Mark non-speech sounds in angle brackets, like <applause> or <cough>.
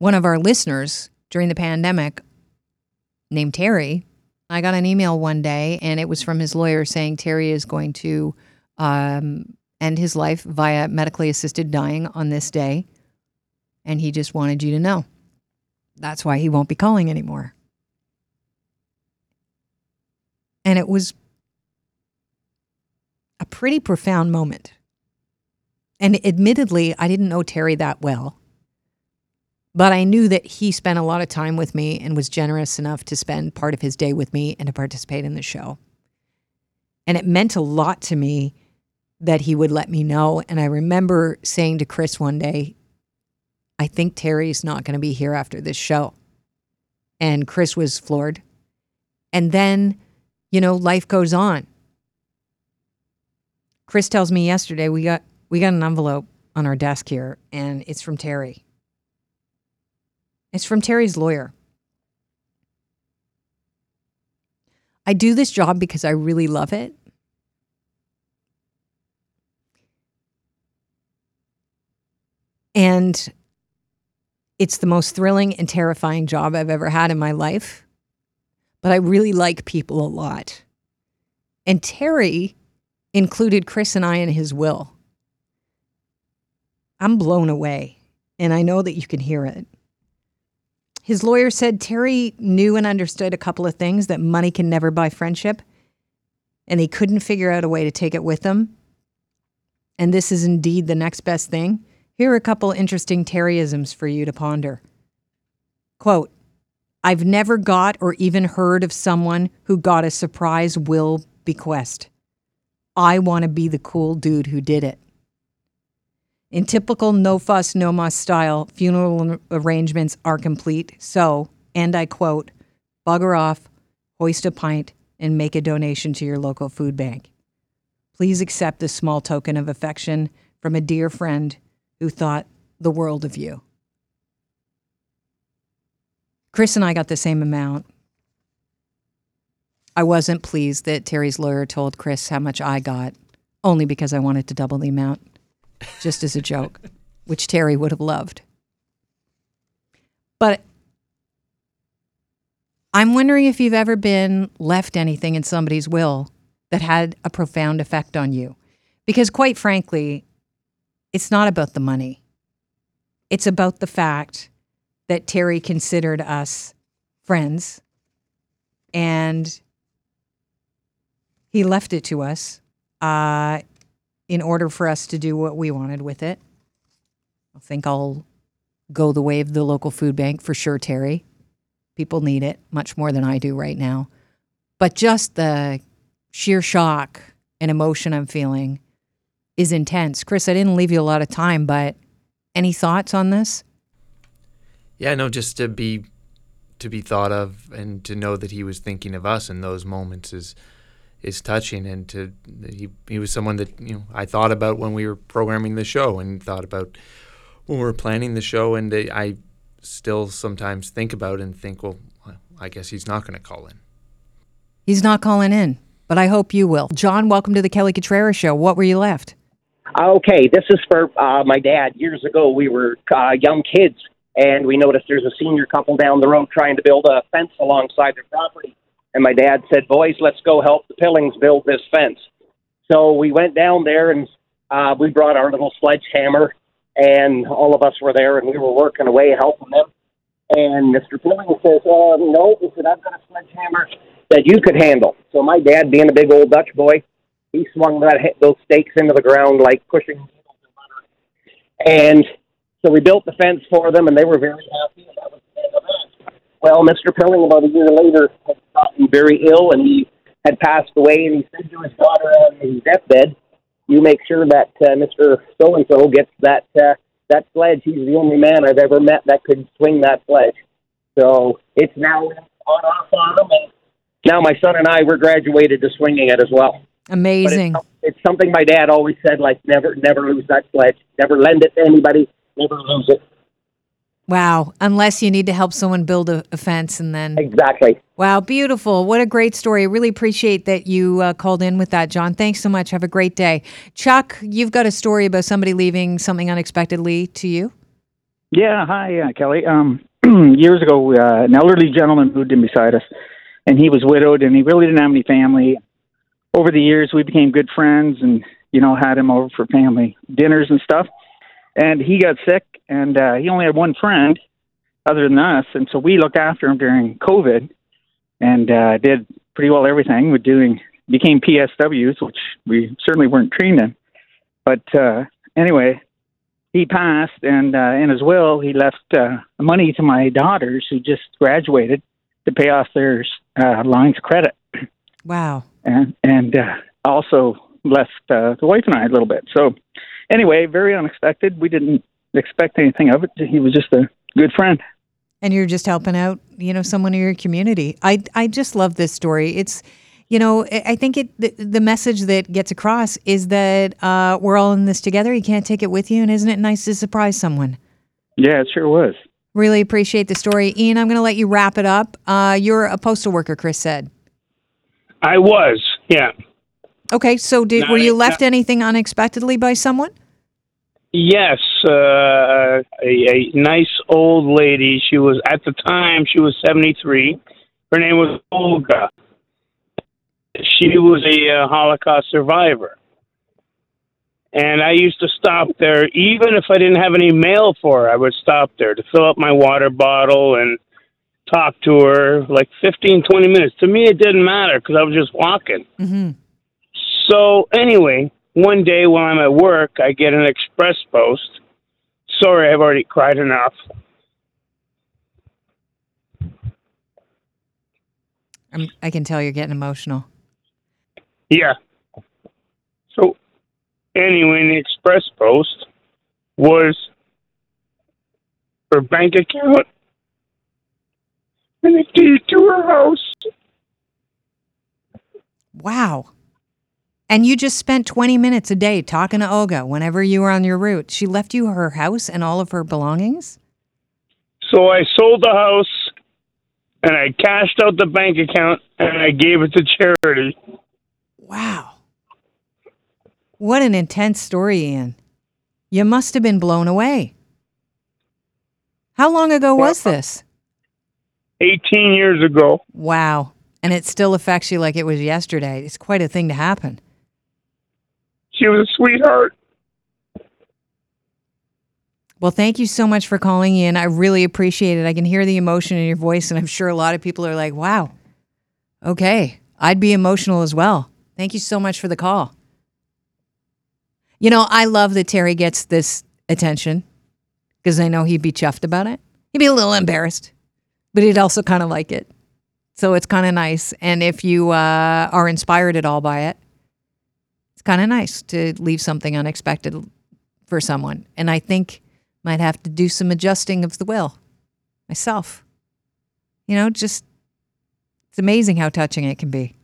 one of our listeners during the pandemic named Terry. I got an email one day and it was from his lawyer saying Terry is going to um, end his life via medically assisted dying on this day. And he just wanted you to know. That's why he won't be calling anymore. And it was a pretty profound moment. And admittedly, I didn't know Terry that well. But I knew that he spent a lot of time with me and was generous enough to spend part of his day with me and to participate in the show. And it meant a lot to me that he would let me know. And I remember saying to Chris one day, I think Terry's not going to be here after this show. And Chris was floored. And then, you know, life goes on. Chris tells me yesterday we got we got an envelope on our desk here and it's from Terry. It's from Terry's lawyer. I do this job because I really love it. And it's the most thrilling and terrifying job I've ever had in my life. But I really like people a lot. And Terry included Chris and I in his will. I'm blown away, and I know that you can hear it. His lawyer said Terry knew and understood a couple of things that money can never buy friendship, and he couldn't figure out a way to take it with him. And this is indeed the next best thing. Here are a couple interesting Terryisms for you to ponder. Quote, I've never got or even heard of someone who got a surprise will bequest. I want to be the cool dude who did it. In typical no fuss, no muss style, funeral arrangements are complete. So, and I quote, bugger off, hoist a pint, and make a donation to your local food bank. Please accept this small token of affection from a dear friend who thought the world of you. Chris and I got the same amount. I wasn't pleased that Terry's lawyer told Chris how much I got, only because I wanted to double the amount just as a joke, which Terry would have loved. But I'm wondering if you've ever been left anything in somebody's will that had a profound effect on you. Because quite frankly, it's not about the money. It's about the fact that Terry considered us friends and he left it to us. Uh, in order for us to do what we wanted with it. I think I'll go the way of the local food bank for sure, Terry. People need it much more than I do right now. But just the sheer shock and emotion I'm feeling is intense. Chris, I didn't leave you a lot of time, but any thoughts on this? Yeah, no, just to be to be thought of and to know that he was thinking of us in those moments is is touching and to he he was someone that you know I thought about when we were programming the show and thought about when we were planning the show and I still sometimes think about and think well I guess he's not going to call in. He's not calling in, but I hope you will. John, welcome to the Kelly Cutrara show. What were you left? Okay, this is for uh, my dad. Years ago, we were uh, young kids, and we noticed there's a senior couple down the road trying to build a fence alongside their property. And my dad said, "Boys, let's go help the Pillings build this fence." So we went down there and uh, we brought our little sledgehammer, and all of us were there, and we were working away helping them. And Mr. Pilling says, uh, "No," he said, "I've got a sledgehammer that you could handle." So my dad, being a big old Dutch boy, he swung that those stakes into the ground like pushing and so we built the fence for them, and they were very happy. And that was the end of that. Well, Mr. Pilling, about a year later, had gotten very ill, and he had passed away. And he said to his daughter on his deathbed, "You make sure that uh, Mr. So and So gets that uh, that sledge. He's the only man I've ever met that could swing that sledge." So it's now on our farm, and now my son and I were graduated to swinging it as well. Amazing. It's, it's something my dad always said, like never, never lose that sledge. Never lend it to anybody. Never lose it. Wow. Unless you need to help someone build a, a fence and then. Exactly. Wow. Beautiful. What a great story. I really appreciate that you uh, called in with that, John. Thanks so much. Have a great day. Chuck, you've got a story about somebody leaving something unexpectedly to you? Yeah, hi, uh, Kelly. Um, <clears throat> years ago, uh, an elderly gentleman moved in beside us, and he was widowed, and he really didn't have any family. Over the years, we became good friends, and you know, had him over for family dinners and stuff. And he got sick, and uh, he only had one friend other than us, and so we looked after him during COVID, and uh, did pretty well everything. We're doing became PSWs, which we certainly weren't trained in. But uh, anyway, he passed, and uh, in his will, he left uh, money to my daughters who just graduated to pay off their uh, lines of credit, Wow. and and uh, also left uh, the wife and I a little bit. So anyway, very unexpected. We didn't expect anything of it. He was just a good friend. and you're just helping out you know someone in your community i i just love this story it's you know i I think it the, the message that gets across is that uh, we're all in this together you can't take it with you and isn't it nice to surprise someone Yeah, it sure was. really appreciate the story ian i'm going to let you wrap it up uh, you're a postal worker chris said I was, yeah. okay so did Not were you a- left anything unexpectedly by someone Yes, uh, a, a nice old lady. She was at the time she was seventy three. Her name was Olga. She was a uh, Holocaust survivor, and I used to stop there even if I didn't have any mail for her. I would stop there to fill up my water bottle and talk to her like 15, 20 minutes. To me, it didn't matter because I was just walking. mm-hmm. So anyway, one day while I'm at work, I get an express post. Sorry, I've already cried enough. I'm, i can tell you're getting emotional Yeah. So anyway, the express post was her bank account and a deed to her house. wow and you just spent 20 minutes a day talking to olga whenever you were on your route she left you her house and all of her belongings So I sold the house and I cashed out the bank account and I gave it to charity. Wow. What an intense story, Ian. You must have been blown away. How long ago was uh, this? 18 years ago. Wow. And it still affects you like it was yesterday. It's quite a thing to happen. She was a sweetheart. Well, thank you so much for calling in. I really appreciate it. I can hear the emotion in your voice, and I'm sure a lot of people are like, wow, okay, I'd be emotional as well. Thank you so much for the call. You know, I love that Terry gets this attention because I know he'd be chuffed about it. He'd be a little embarrassed, but he'd also kind of like it. So it's kind of nice. And if you uh, are inspired at all by it, it's kind of nice to leave something unexpected for someone. And I think might have to do some adjusting of the will myself. You know, just it's amazing how touching it can be.